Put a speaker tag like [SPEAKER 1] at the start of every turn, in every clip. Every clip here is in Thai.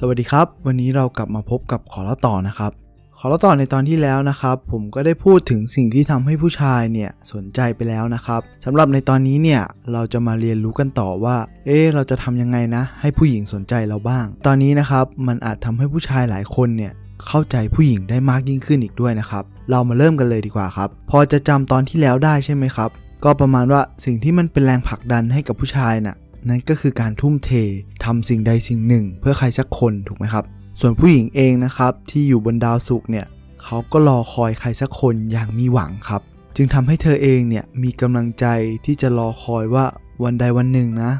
[SPEAKER 1] สวัสดีครับ วันนี้เรากลับมาพบกับขอเล่าต่อนะครับ ขอเล่าต่อในตอนที่แล้วนะครับ ผมก็ได้พูดถึงสิ่งที่ทำให้ผู้ชายเนี่ยสนใจไปแล้วนะครับสำหรับในตอนนี้เนี่ยเราจะมาเรียนรู้กันต่อว่า เอ๊เราจะทำยังไงนะ ให้ผู้หญิงสนใจเราบ้าง ตอนนี้นะครับมันอาจทำให้ผู้ชายหลายคนเนี่ยเข้าใจผู้หญิงได้มากยิ่งขึ้นอีกด้วยนะครับ เรามาเริ่มกันเลยดีกว่าครับ พอจะจำตอนที่แล้วได้ใช่ไหมครับ ก็ประมาณว่าสิ่งที่มันเป็นแรงผลักดันให้กับผู้ชายน่ะ นั่นก็คือการทุ่มเททำสิ่งใดสิ่งหนึ่ง เพื่อใครสักคนถูกไหมครับ ส่วนผู้หญิงเองนะครับที่อยู่บนดาวศุกร์เนี่ยเขาก็รอคอยใครสักคนอย่างมีหวังครับ จึงทำให้เธอเองเนี่ยมีกำลังใจที่จะรอคอยว่าวันใดวันหนึ่งนะ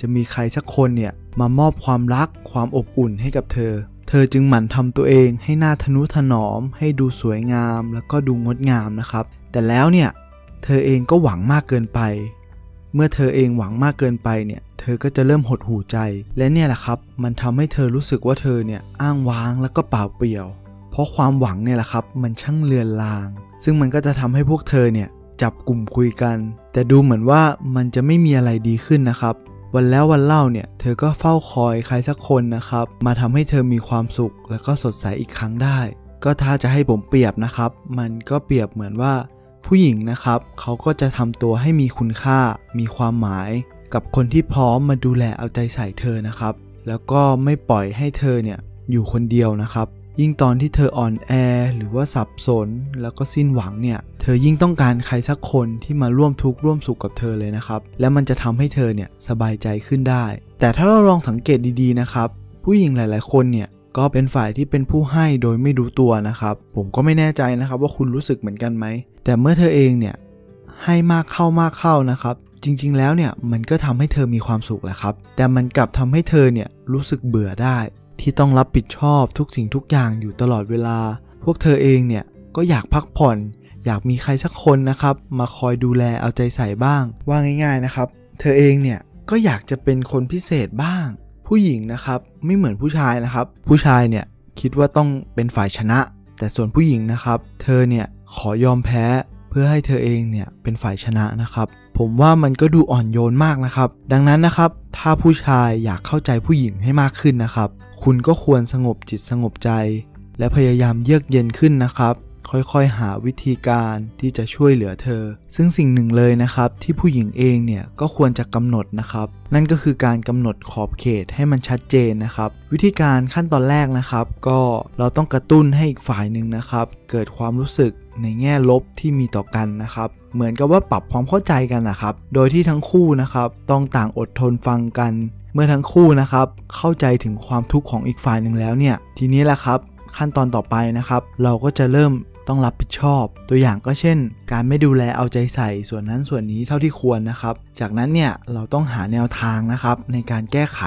[SPEAKER 1] จะมีใครสักคนเนี่ยมามอบความรักความอบอุ่นให้กับเธอ เธอจึงหมั่นทำตัวเองให้หน้าทนุถนอม ให้ดูสวยงาม แล้วก็ดูงดงามนะครับ แต่แล้วเนี่ยเธอเองก็หวังมากเกินไป เมื่อเธอเองหวังมากเกินไปเนี่ย เธอก็จะเริ่มหดหู่ใจ และเนี่ยแหละครับ มันทำให้เธอรู้สึกว่าเธอเนี่ยอ้างว้างแล้วก็เปล่าเปลี่ยว เพราะความหวังเนี่ยแหละครับมันช่างเลือนลาง ซึ่งมันก็จะทำให้พวกเธอเนี่ยจับกลุ่มคุยกัน แต่ดูเหมือนว่ามันจะไม่มีอะไรดีขึ้นนะครับ วันแล้ววันเล่าเนี่ยเธอก็เฝ้าคอยใครสักคนนะครับ มาทำให้เธอมีความสุข แล้วก็สดใสอีกครั้งได้ ก็ถ้าจะให้ผมเปรียบนะครับ มันก็เปรียบเหมือนว่าผู้หญิงนะครับ เขาก็จะทำตัวให้มีคุณค่า มีความหมาย กับคนที่พร้อมมาดูแลเอาใจใส่เธอนะครับ แล้วก็ไม่ปล่อยให้เธอเนี่ยอยู่คนเดียวนะครับ ยิ่งตอนที่เธออ่อนแอหรือว่าสับสนแล้วก็สิ้นหวังเนี่ย เธอยิ่งต้องการใครสักคนที่มาร่วมทุกข์ร่วมสุขกับเธอเลยนะครับ และมันจะทำให้เธอเนี่ยสบายใจขึ้นได้ แต่ถ้าเราลองสังเกตดีๆนะครับ ผู้หญิงหลาย ๆ คนเนี่ยก็เป็นฝ่ายที่เป็นผู้ให้โดยไม่รู้ตัวนะครับ ผมก็ไม่แน่ใจนะครับว่าคุณรู้สึกเหมือนกันไหม แต่เมื่อเธอเองเนี่ยให้มากเข้ามากเข้านะครับ จริงๆ แล้วเนี่ยมันก็ทำให้เธอมีความสุขแหละครับ แต่มันกลับทำให้เธอเนี่ยรู้สึกเบื่อได้ ที่ต้องรับผิดชอบทุกสิ่งทุกอย่างอยู่ตลอดเวลา พวกเธอเองเนี่ยก็อยากพักผ่อน อยากมีใครสักคนนะครับ มาคอยดูแลเอาใจใส่บ้าง ว่าง่าย ๆนะครับ เธอเองเนี่ยก็อยากจะเป็นคนพิเศษบ้าง ผู้หญิงนะครับไม่เหมือนผู้ชายนะครับ ผู้ชายเนี่ยคิดว่าต้องเป็นฝ่ายชนะ แต่ส่วนผู้หญิงนะครับ เธอเนี่ยขอยอมแพ้ พื่อให้เธอเองเนี่ยเป็นฝ่ายชนะนะครับ ผมว่ามันก็ดูอ่อนโยนมากนะครับ ดังนั้นนะครับ ถ้าผู้ชายอยากเข้าใจผู้หญิงให้มากขึ้นนะครับ คุณก็ควรสงบจิตสงบใจ และพยายามเยือกเย็นขึ้นนะครับ ค่อยๆ หาวิธีการที่จะช่วยเหลือเธอ ซึ่งสิ่งหนึ่งเลยนะครับ ที่ผู้หญิงเองเนี่ยก็ควรจะกำหนดนะครับ นั่นก็คือการกำหนดขอบเขตให้มันชัดเจนนะครับ วิธีการขั้นตอนแรกนะครับ ก็เราต้องกระตุ้นให้อีกฝ่ายหนึ่งนะครับ เกิดความรู้สึกในแง่ลบที่มีต่อกันนะครับ เหมือนกับว่าปรับความเข้าใจกันนะครับ โดยที่ทั้งคู่นะครับต้องต่างอดทนฟังกัน เมื่อทั้งคู่นะครับเข้าใจถึงความทุกข์ของอีกฝ่ายหนึ่งแล้วเนี่ย ทีนี้แหละครับ ขั้นตอนต่อไปนะครับ เราก็จะเริ่ม ต้องรับผิดชอบ ตัวอย่างก็เช่น การไม่ดูแลเอาใจใส่ส่วนนั้นส่วนนี้เท่าที่ควรนะครับ จากนั้นเนี่ยเราต้องหาแนวทางนะครับในการแก้ไข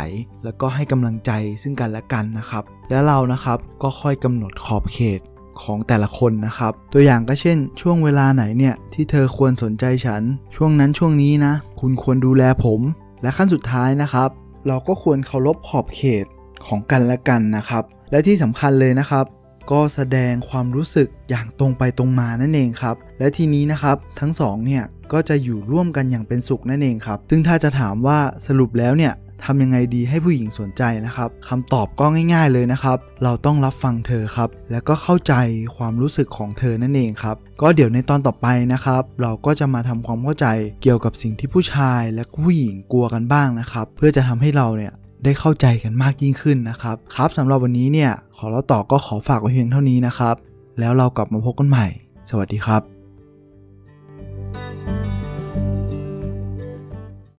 [SPEAKER 1] แล้วก็ให้กำลังใจซึ่งกันและกันนะครับ แล้วเรานะครับก็ค่อยกำหนดขอบเขตของแต่ละคนนะครับ ตัวอย่างก็เช่น ช่วงเวลาไหนเนี่ยที่เธอควรสนใจฉัน ช่วงนั้นช่วงนี้นะ คุณควรดูแลผม และขั้นสุดท้ายนะครับ เราก็ควรเคารพขอบเขตของกันและกันนะครับ และที่สำคัญเลยนะครับ ก็แสดงความรู้สึกอย่างตรงไปตรงมานั่นเองครับ และทีนี้นะครับทั้งสองเนี่ยก็จะอยู่ร่วมกันอย่างเป็นสุขนั่นเองครับ ซึ่งถ้าจะถามว่าสรุปแล้วเนี่ยทำยังไงดีให้ผู้หญิงสนใจนะครับคำตอบก็ง่ายๆเลยนะครับ เราต้องรับฟังเธอครับ แล้วก็เข้าใจความรู้สึกของเธอนั่นเองครับ ก็เดี๋ยวในตอนต่อไปนะครับ เราก็จะมาทำความเข้าใจเกี่ยวกับสิ่งที่ผู้ชายและผู้หญิงกลัวกันบ้างนะครับ เพื่อจะทำให้เราเนี่ย ได้เข้าใจกันมากยิ่งขึ้นนะครับ ครับสำหรับวันนี้เนี่ย ขอเราต่อก็ขอฝากไว้เพียงเท่านี้นะครับ แล้วเรากลับมาพบกันใหม่ สวัสดีครับ